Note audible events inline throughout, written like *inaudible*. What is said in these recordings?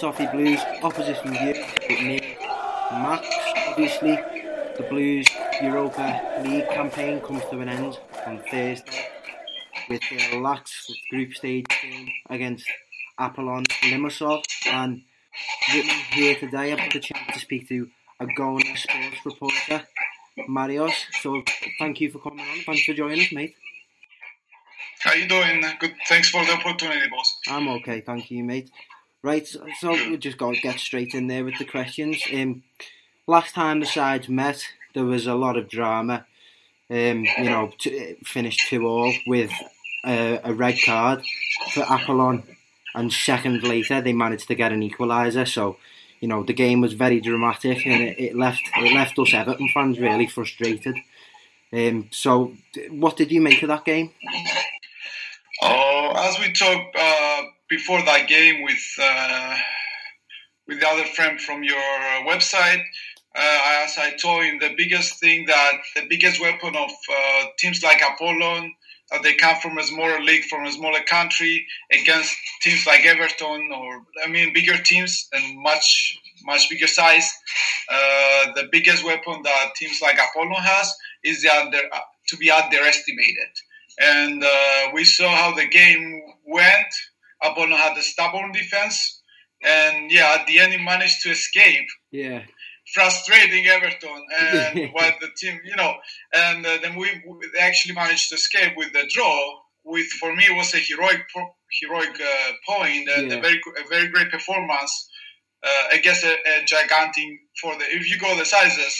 Toffee Blues Opposition View with me, Max. Obviously, the Blues Europa League campaign comes to an end on Thursday with the last group stage game against Apollon Limassol. And with me here today, I've got the chance to speak to a Gona sports reporter, Marios. So thank you for coming on. Thanks for joining us, mate. How you doing? Good. Thanks for the opportunity, boss. I'm okay, thank you, mate. Right, so we'll just go get straight in there with the questions. Um, last time the sides met, there was a lot of drama. Um, you know, t- finished two all with uh, a red card for Apollon, and second later they managed to get an equaliser. So, you know, the game was very dramatic, and it, it left it left us Everton fans really frustrated. Um, so, what did you make of that game? Oh, as we talked uh, before that game with uh, with the other friend from your website, uh, as I told him, the biggest thing that the biggest weapon of uh, teams like Apollon, that they come from a smaller league, from a smaller country, against teams like Everton or I mean bigger teams and much much bigger size. Uh, the biggest weapon that teams like Apollon has is the under, to be underestimated. And uh, we saw how the game went. Apollon had a stubborn defense, and yeah, at the end he managed to escape Yeah, frustrating Everton and *laughs* what the team, you know, and uh, then we, we actually managed to escape with the draw. With for me, it was a heroic heroic uh, point and Yeah. a very a very great performance uh, against a, a gigantic for the. If you go the sizes,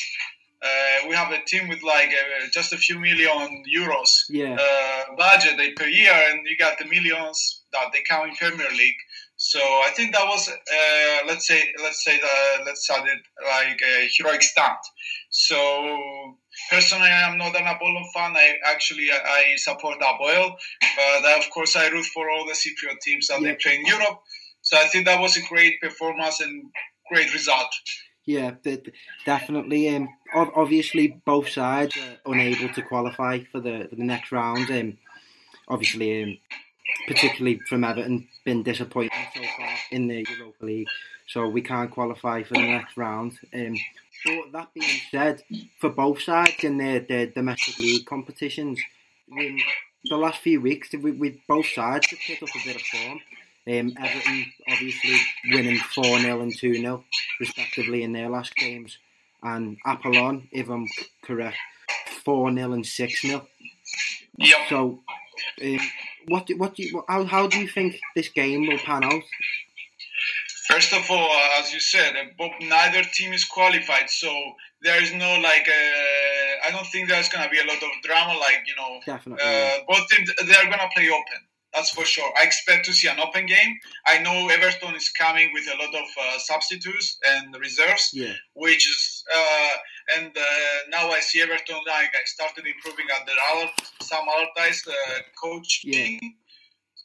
uh, we have a team with like uh, just a few million euros yeah. uh, budget per year, and you got the millions that they count in Premier League. So I think that was, uh, let's say, let's say that let's say it like a heroic stunt. So personally, I'm not an Apollon fan. I actually I, support Apoel, but uh, of course I root for all the Cypriot teams that Yeah. they play in Europe. So I think that was a great performance and great result. Yeah, de- de- definitely. Um, obviously, both sides are unable to qualify for the for the next round. Um, obviously, um, particularly from Everton, been disappointing so far in the Europa League, so we can't qualify for the next round. Um, but that being said, for both sides in their, their domestic league competitions, um, the last few weeks, we, with both sides have picked up a bit of form. Um, Everton obviously winning 4 0 and 2 0 respectively in their last games, and Apollon, if I'm correct, 4 0 and 6 0. Yep. So, um, what do, what do you, how, how do you think this game will pan out? First of all, as you said, uh, both, neither team is qualified, so there is no like. Uh, I don't think there's gonna be a lot of drama. Like you know, Definitely. uh, both teams they're gonna play open. That's for sure. I expect to see an open game. I know Everton is coming with a lot of uh, substitutes and reserves, yeah, which is uh, and uh, now I see Everton like I started improving under Al- Sam Allardyce uh, coaching. Yeah.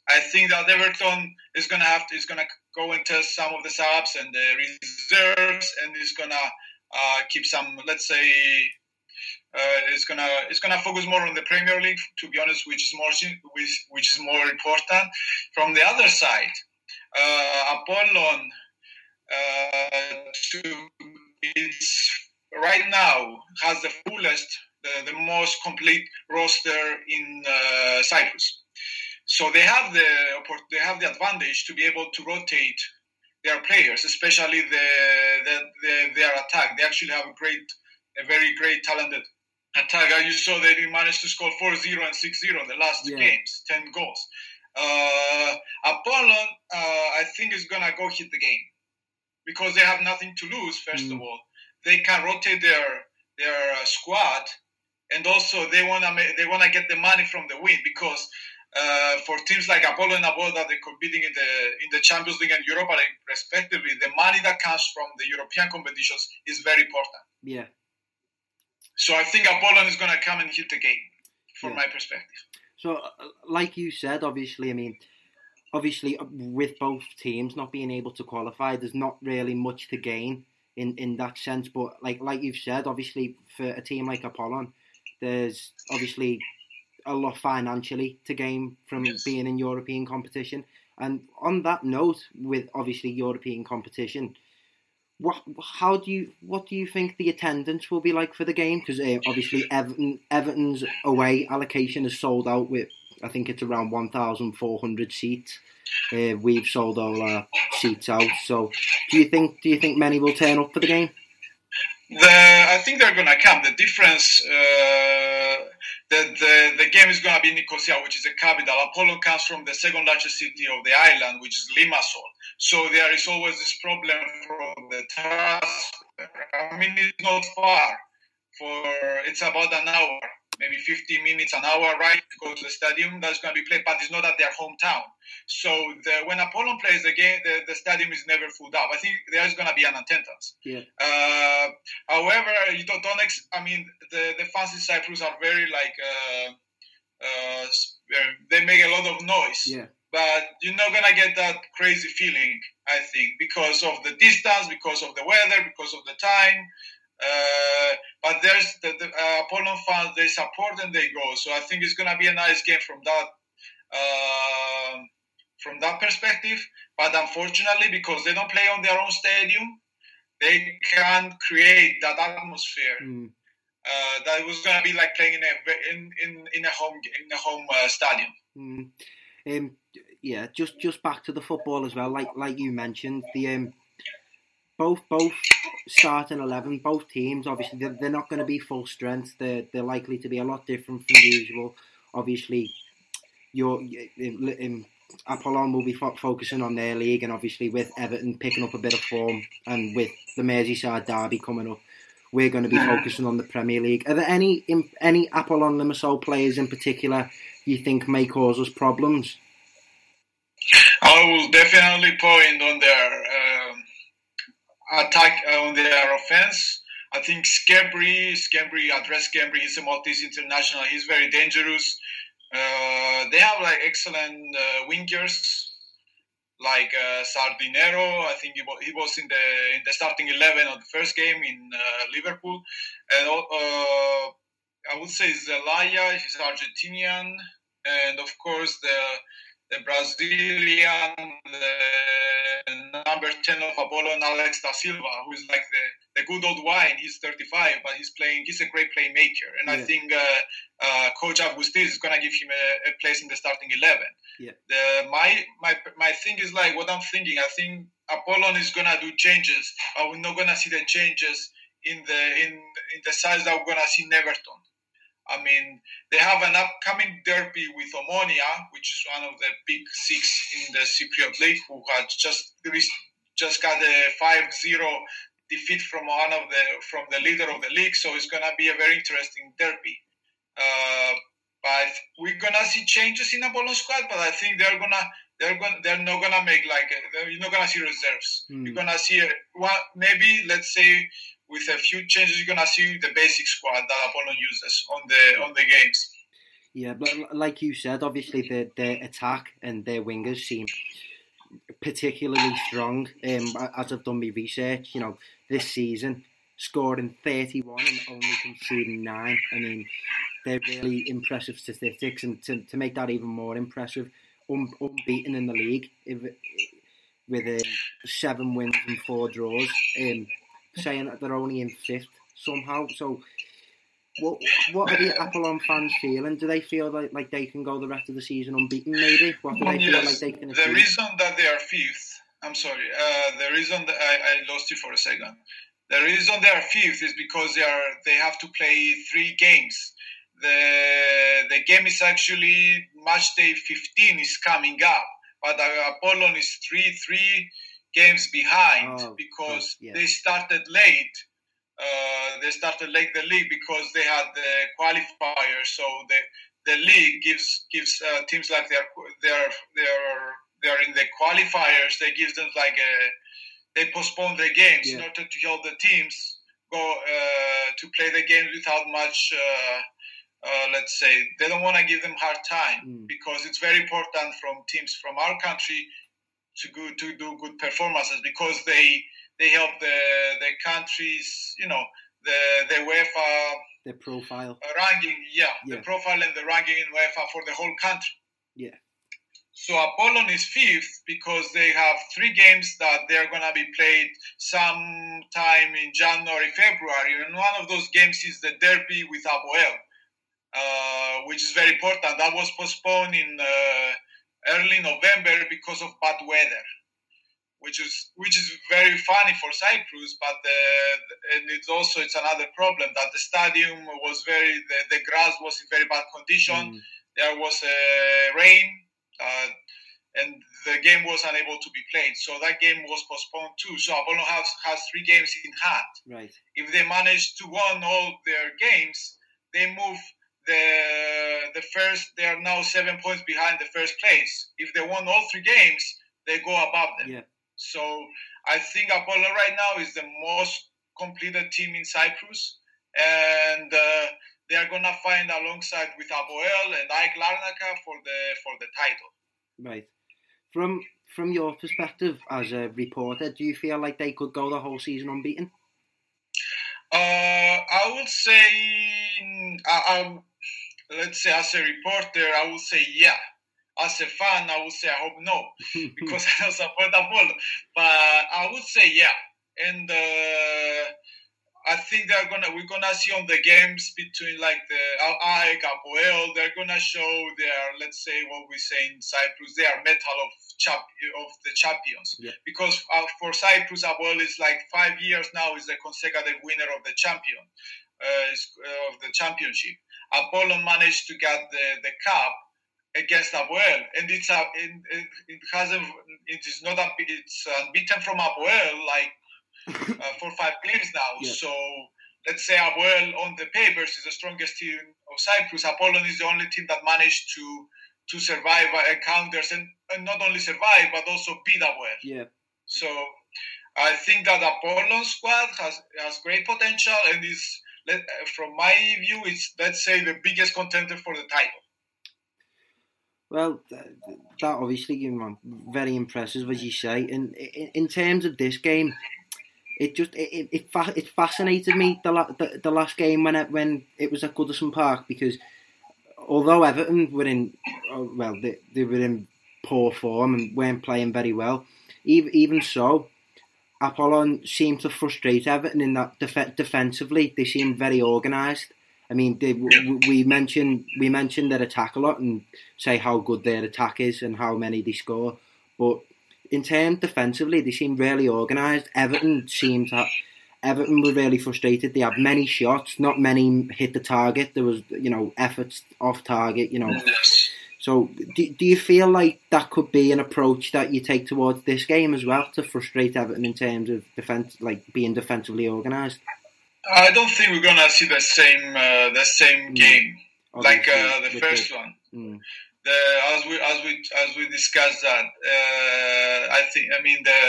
I think that Everton is gonna have to is gonna go and test some of the subs and the reserves, and is gonna uh, keep some. Let's say uh, it's gonna it's gonna focus more on the Premier League. To be honest, which is more which, which is more important. From the other side, uh, Apollon uh, is right now has the fullest, the, the most complete roster in uh, Cyprus. So they have the they have the advantage to be able to rotate their players, especially the, the, the their attack. They actually have a great, a very great talented attack. As you saw, they managed to score 4-0 and 6-0 in the last two Yeah. games, 10 goals. Uh, Apollon, uh, I think, is gonna go hit the game because they have nothing to lose. First of Mm. all, they can rotate their their uh, squad, and also they wanna they wanna get the money from the win because uh, for teams like Apollo and Apollo that they're competing in the in the Champions League and Europa League respectively, the money that comes from the European competitions is very important. yeah. So I think Apollon is gonna come and hit the game, from Yeah. my perspective. So, uh, like you said, obviously, I mean, obviously, uh, with both teams not being able to qualify, there's not really much to gain in, in that sense. But like like you've said, obviously for a team like Apollon, there's obviously a lot financially to gain from Yes. being in European competition. And on that note, with obviously European competition, what how do you what do you think the attendance will be like for the game? Because uh, obviously Everton Everton's away allocation is sold out with I think it's around one thousand four hundred seats. Uh, we've sold all our seats out. So do you think do you think many will turn up for the game? The I think they're gonna come. The difference, uh, the, the the game is gonna be in Nicosia, which is the capital. Apollo comes from the second largest city of the island, which is Limassol. So there is always this problem from the transfer. I mean, it's not far. For it's about an hour, maybe 50 minutes, an hour ride to go to the stadium. That's going to be played, but it's not at their hometown. So the, when Apollon plays the game, the, the stadium is never full up. I think there's going to be an attendance. Yeah. Uh, however, you don't, don't ex- I mean, the, the fans in Cyprus are very like, uh, uh, uh, they make a lot of noise. Yeah. But you're not gonna get that crazy feeling, I think, because of the distance, because of the weather, because of the time. Uh, but there's the, the uh, Apollon fans, they support and they go. So I think it's gonna be a nice game from that uh, from that perspective. But unfortunately, because they don't play on their own stadium, they can't create that atmosphere. Mm. Uh, that it was gonna be like playing in a in in, in a home in a home uh, stadium. Mm. Um, yeah, just just back to the football as well. Like like you mentioned, the um, both both starting eleven, both teams obviously they're, they're not going to be full strength. They're they're likely to be a lot different from usual. Obviously, your um, um, Apollon will be fo- focusing on their league, and obviously with Everton picking up a bit of form, and with the Merseyside derby coming up. We're going to be focusing on the Premier League. Are there any im- any Apollon Limassol players in particular you think may cause us problems? I will definitely point on their um, attack uh, on their offense. I think Schembri, Schembri, address Schembri. He's a Maltese international. He's very dangerous. Uh, they have like excellent uh, wingers, like uh, Sardinero. I think he was, he was in the in the starting eleven of the first game in uh, Liverpool, and uh, I would say Zelaya. He's Argentinian, and of course the the Brazilian, the number 10 of Apollon, Alex da Silva, who is like the, the good old wine. He's 35, but he's playing, he's a great playmaker. And I think uh, uh, Coach Avgoustis is going to give him a, a place in the starting 11. Yeah. The, my, my, my thing is like what I'm thinking. I think Apollon is going to do changes, but we're not going to see the changes in the, in, in the size that we're going to see in Everton. I mean, they have an upcoming derby with Omonia, which is one of the big six in the Cypriot League, who had just just got a 5-0 defeat from one of the from the leader of the league. So it's gonna be a very interesting derby. Uh, but we're gonna see changes in the Apollon squad, but I think they're gonna they're gonna they're not gonna make like a, you're not gonna see reserves. Hmm. You're gonna see a, one maybe let's say with a few changes, you're gonna see the basic squad that Apollon uses on the on the games. Yeah, but like you said, obviously their their attack and their wingers seem particularly strong. Um, as I've done my research, you know, this season scoring 31 and only conceding nine. I mean, they're really impressive statistics, and to, to make that even more impressive, un, unbeaten in the league if, with uh, seven wins and four draws. Um, saying that they're only in fifth somehow. So, what what are the Apollon fans feeling? Do they feel like, like they can go the rest of the season unbeaten? Maybe. What do they feel like they can the achieve? reason that they are fifth, I'm sorry, uh, the reason that I, I lost you for a second. The reason they are fifth is because they are they have to play three games. The the game is actually match day 15 is coming up, but uh, Apollon is three three games behind Oh, because yeah. they started late. Uh, they started late the league because they had the qualifier. So the the league gives gives uh, teams like they're they're they're they're in the qualifiers. They give them like a they postpone the games in order to help the teams go uh, to play the games without much. Uh, uh, let's say they don't want to give them hard time Mm. because it's very important from teams from our country to go to do good performances because they they help the the country's, you know, the the UEFA the profile ranking, yeah, Yeah. the profile and the ranking in UEFA for the whole country. Yeah. So Apollon is fifth because they have three games that they're gonna be played sometime in January, February, and one of those games is the derby with Apoel, uh, which is very important. That was postponed in uh, early November because of bad weather, which is which is very funny for Cyprus. But uh, and it's also it's another problem that the stadium was very the, the grass was in very bad condition Mm, there was uh, rain uh, and the game was unable to be played. So that game was postponed too. So Apollo has, has three games in hand. right If they manage to win all their games, they move the the first. They are now seven points behind the first place. If they won all three games, they go above them. yeah So I think Apollo right now is the most completed team in Cyprus, and uh, they are gonna find alongside with Apoel and AEK Larnaca for the for the title. right from from your perspective as a reporter do you feel like they could go the whole season unbeaten Uh, I would say, I, I'm, let's say as a reporter, I would say yeah. As a fan, I would say I hope no. *laughs* because I don't support Apollo. But I would say yeah, and uh, I think they're gonna we're gonna see on the games between like the AEK, Apoel. They're gonna show their let's say what we say in Cyprus, they are metal of champ of the champions. Yeah. Because uh, for Cyprus, Apoel is like five years now is the consecutive winner of the champion uh, uh, of the championship. Apollo managed to get the the cup against Apoel, and it's a it, it, hasn't it is not a it's unbeaten from Apoel like *laughs* uh, for five games now. Yeah. So let's say Apoel on the papers is the strongest team of Cyprus. Apollon is the only team that managed to to survive encounters and, and not only survive but also beat Apoel. yeah So I think that Apollon squad has has great potential and is let, uh, from my view it's let's say the biggest contender for the title. Well, th- th- that obviously, you know, very impressive as you say. And in, in terms of this game, it just it it, it, fascinated me the, la- the the last game when it when it was at Goodison Park because although Everton were in oh, well they, they were in poor form and weren't playing very well, even even so. Apollon seemed to frustrate Everton in that def- defensively. They seemed very organised. I mean, they, we mentioned we mentioned their attack a lot and say how good their attack is and how many they score. But in terms defensively, they seem really organised. Everton seemed to. Everton were really frustrated. They had many shots, not many hit the target. There was, you know, efforts off target. You know, so do, do you feel like that could be an approach that you take towards this game as well to frustrate Everton in terms of defense, like being defensively organised? I don't think we're gonna see the same uh, the same Mm. game like uh, the first one. Mm, the as we as we as we discussed that uh, I think I mean the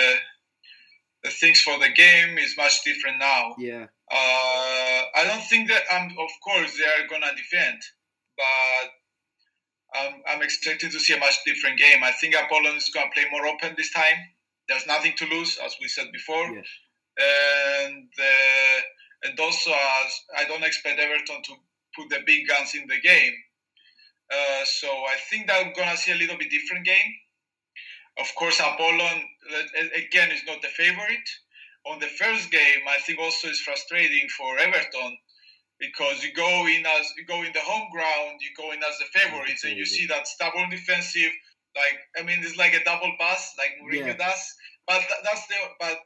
the things for the game is much different now. yeah, Uh, I don't think that um, of course they are gonna defend, but I'm, I'm expecting to see a much different game. I think Apollon is gonna play more open this time. There's nothing to lose, as we said before, yes, and uh, and also as I don't expect Everton to put the big guns in the game. Uh, so I think that we're gonna see a little bit different game. Of course, Apollon again is not the favorite. On the first game, I think also is frustrating for Everton because you go in as you go in the home ground, you go in as the favorites, and you see that stubborn defensive. Like I mean, it's like a double pass, like Mourinho Yeah. does. But that's the but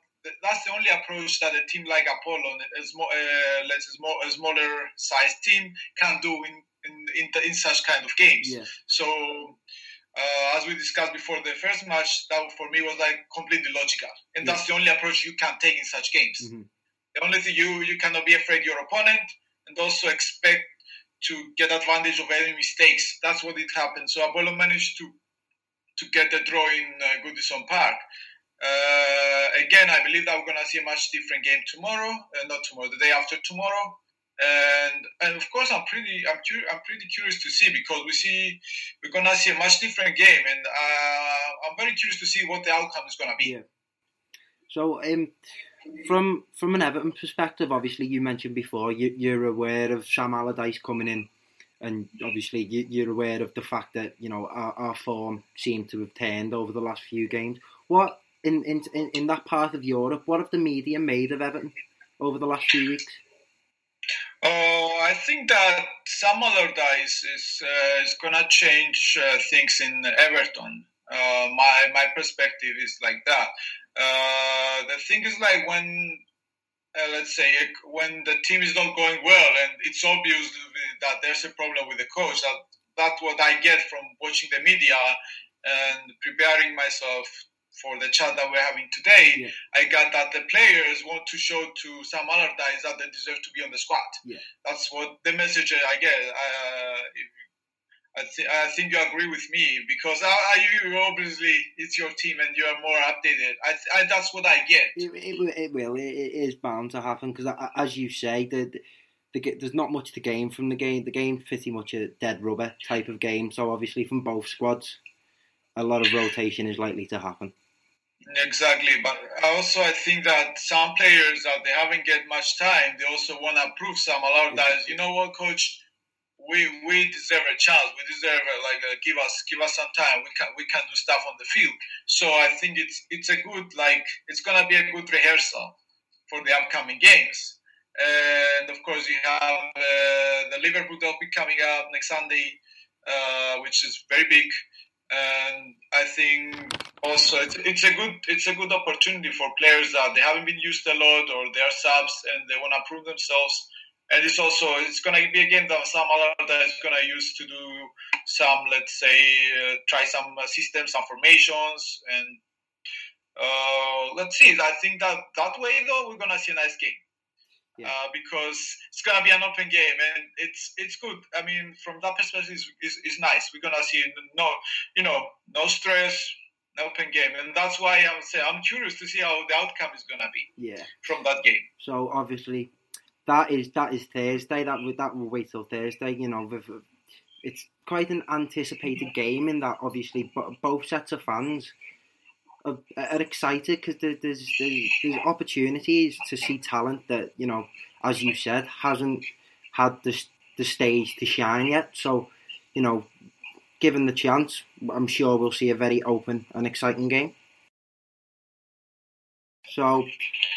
that's the only approach that a team like Apollon, a, small, uh, let's say small, a smaller sized team, can do in in, in, in such kind of games. yeah, So, uh, as we discussed before the first match, that for me was like completely logical, and that's the only approach you can take in such games. Mhm. The only thing you you cannot be afraid your opponent, and also expect to get advantage of any mistakes. That's what it happened. So Apollo managed to to get the draw in uh, Goodison Park. Uh, again, I believe that we're gonna see a much different game tomorrow. Uh, not tomorrow, the day after tomorrow. And and of course, I'm pretty I'm cur- I'm pretty curious to see because we see we're gonna see a much different game, and uh, I'm very curious to see what the outcome is gonna be. Yeah. So, um, from from an Everton perspective, obviously you mentioned before you, you're aware of Sam Allardyce coming in, and obviously you, you're aware of the fact that you know our, our form seemed to have turned over the last few games. What in, in in that part of Europe, what have the media made of Everton over the last few weeks? Oh, I think that Sam Allardyce is uh, is gonna change uh, things in Everton. Uh, my my perspective is like that. Uh, the thing is like when uh, let's say when the team is not going well and it's obvious that there's a problem with the coach. That that's what I get from watching the media and preparing myself for the chat that we're having today, Yeah. I got that the players want to show to Sam Allardyce that they deserve to be on the squad. Yeah. That's what the message I get. Uh, if, I, th- I think you agree with me because I, I, you obviously it's your team and you are more updated. I, I that's what I get. It, it, will- it will. It, it is bound to happen because, as you say, the, the, the, there's not much to gain from the game. The game's pretty much a dead rubber type of game. So obviously, from both squads, a lot of rotation is likely to happen. Exactly, but also I think that some players that they haven't get much time, they also want to prove Sam Allardyce. You know what, coach? We we deserve a chance. We deserve a, like a, give us give us some time. We can we can do stuff on the field. So I think it's it's a good like it's gonna be a good rehearsal for the upcoming games. And of course, you have uh, the Liverpool derby coming up next Sunday, uh, which is very big and I think also it's, it's a good it's a good opportunity for players that they haven't been used a lot or they are subs and they want to prove themselves. And it's also it's gonna be a game that some other that is gonna use to do some let's say uh, try some uh, systems, some formations, and uh, let's see. I think that that way though we're gonna see a nice game. Yeah. Uh, because it's gonna be an open game and it's it's good. I mean, from that perspective, is is is nice. We're gonna see no, you know, no stress, an open game, and that's why I'm say I'm curious to see how the outcome is gonna be Yeah. from that game. So obviously, that is that is Thursday. That will that will wait till Thursday. You know, with, it's quite an anticipated game in that obviously bo- both sets of fans are, are excited because there, there's, there's there's opportunities to see talent that you know, as you said, hasn't had the the stage to shine yet. So, you know, given the chance, I'm sure we'll see a very open and exciting game. So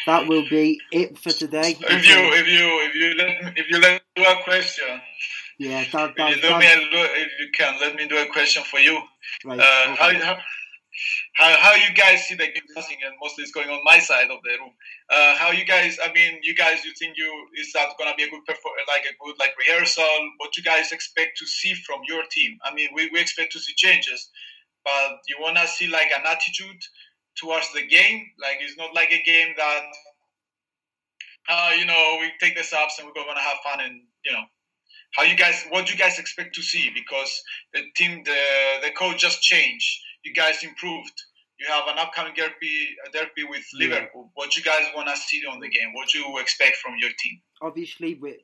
that will be it for today. If you if you if you let me, if you let me do a question, Yeah, that, if that, you, let me, if you can let me do a question for you. right. Uh, how, okay. how, how how you guys see the game passing and mostly it's going on my side of the room. Uh, how you guys? I mean, you guys, you think you is that gonna be a good perfor- like a good like rehearsal? What you guys expect to see from your team? I mean, we, we expect to see changes, but you wanna see like an attitude towards the game. Like it's not like a game that, uh, you know, we take the subs and we're gonna have fun and you know. How you guys? What do you guys expect to see? Because the team, the the coach just changed. You guys improved. You have an upcoming derby, derby with Yeah. Liverpool. What you guys want to see on the game? What do you expect from your team? Obviously, we-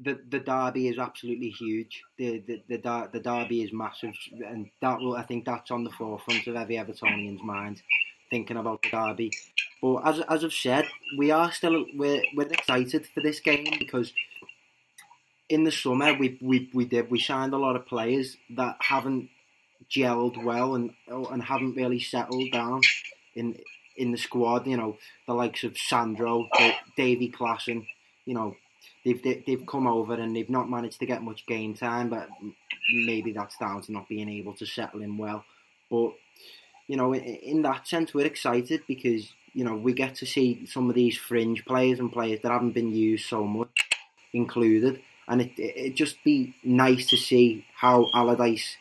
the the derby is absolutely huge. The the the, der- the derby is massive, and that will I think that's on the forefront of every Evertonian's mind, thinking about the derby. But as as I've said, we are still we're we're excited for this game because in the summer we we we did we signed a lot of players that haven't gelled well and and haven't really settled down in in the squad. You know, the likes of Sandro, Da- Davy Klaassen. You know, they've they- they've come over and they've not managed to get much game time, but maybe that's down to not being able to settle in well. But you know, in, that sense, we're excited because you know we get to see some of these fringe players and players that haven't been used so much included, and it it it'd just be nice to see how Allardyce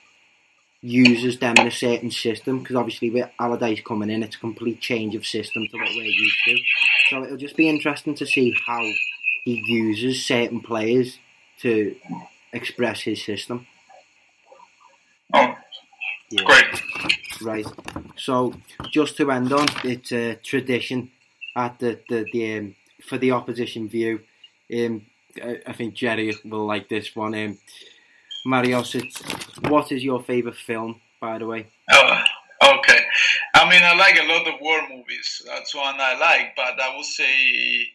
uses them in a certain system because obviously with Allardyce coming in, it's a complete change of system to what we're used to. So it'll just be interesting to see how he uses certain players to express his system. Oh, Yeah. great. Right. So just to end on, it's a tradition at the the, the um, for the opposition view. Um, I, I think Jerry will like this one. Um, Marios, what is your favourite film, by the way? Oh, okay. I'm mean, I like a lot of war movies. That's one I like, but I would say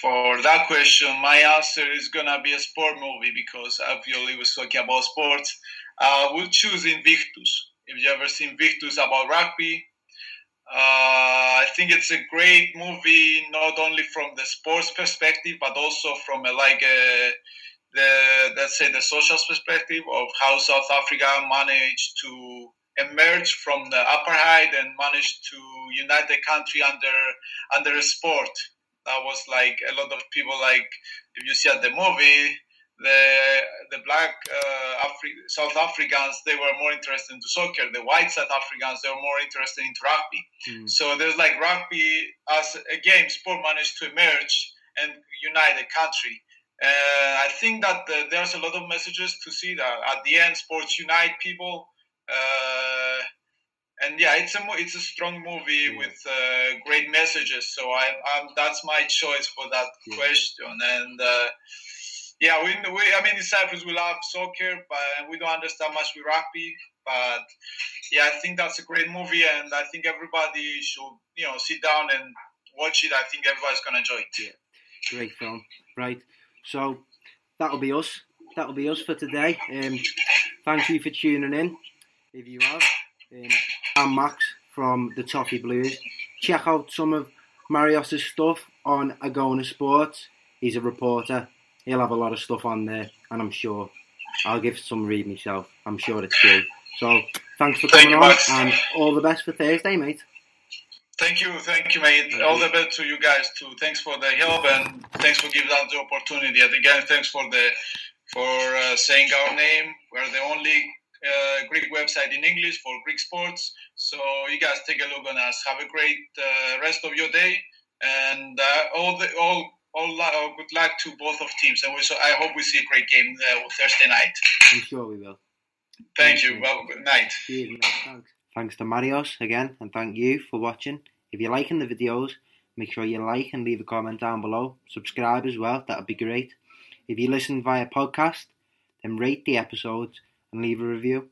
for that question, my answer is gonna be a sport movie because obviously we're talking about sports. I would choose Invictus. If you ever seen Invictus about rugby, uh, I think it's a great movie, not only from the sports perspective, but also from a, like a, the let's say the social perspective of how South Africa managed to emerge from the apartheid and managed to unite the country under under a sport. That was like a lot of people like if you see at the movie the the black uh, Afri- South Africans they were more interested into soccer. The white South Africans they were more interested into rugby. Mm. So there's like rugby as a game sport managed to emerge and unite the country. Uh, I think that uh, there's a lot of messages to see that at the end sports unite people. Uh, and yeah, it's a mo- it's a strong movie Yeah. with uh, great messages. So I, I'm that's my choice for that Yeah. question. And uh, yeah, we, we I mean in Cyprus we love soccer, but we don't understand much with rugby. But yeah, I think that's a great movie, and I think everybody should you know sit down and watch it. I think everybody's gonna enjoy it. Yeah, Great film. Right. So that'll be us. That'll be us for today. Um, thank you for tuning in. If you have, um, I'm Max from the Toffee Blues. Check out some of Marios's stuff on Agona Sports. He's a reporter. He'll have a lot of stuff on there, and I'm sure I'll give some read myself. I'm sure it's good. So thanks for coming you, on, and all the best for Thursday, mate. Thank you, thank you, mate. Thank All you. the best to you guys too. Thanks for the help and thanks for giving us the opportunity. And again, thanks for the for uh, saying our name. We're the only uh, Greek website in English for Greek sports. So you guys take a look on us. Have a great uh, rest of your day, and uh, all the all. All uh, good luck to both of teams, and we so I hope we see a great game uh, Thursday night. I'm sure we will. Thank Thank you. you. Well, good night. Cheers. Thanks. Thanks to Marios again, and thank you for watching. If you're liking the videos, make sure you like and leave a comment down below. Subscribe as well, that would be great. If you listen via podcast, then rate the episodes and leave a review.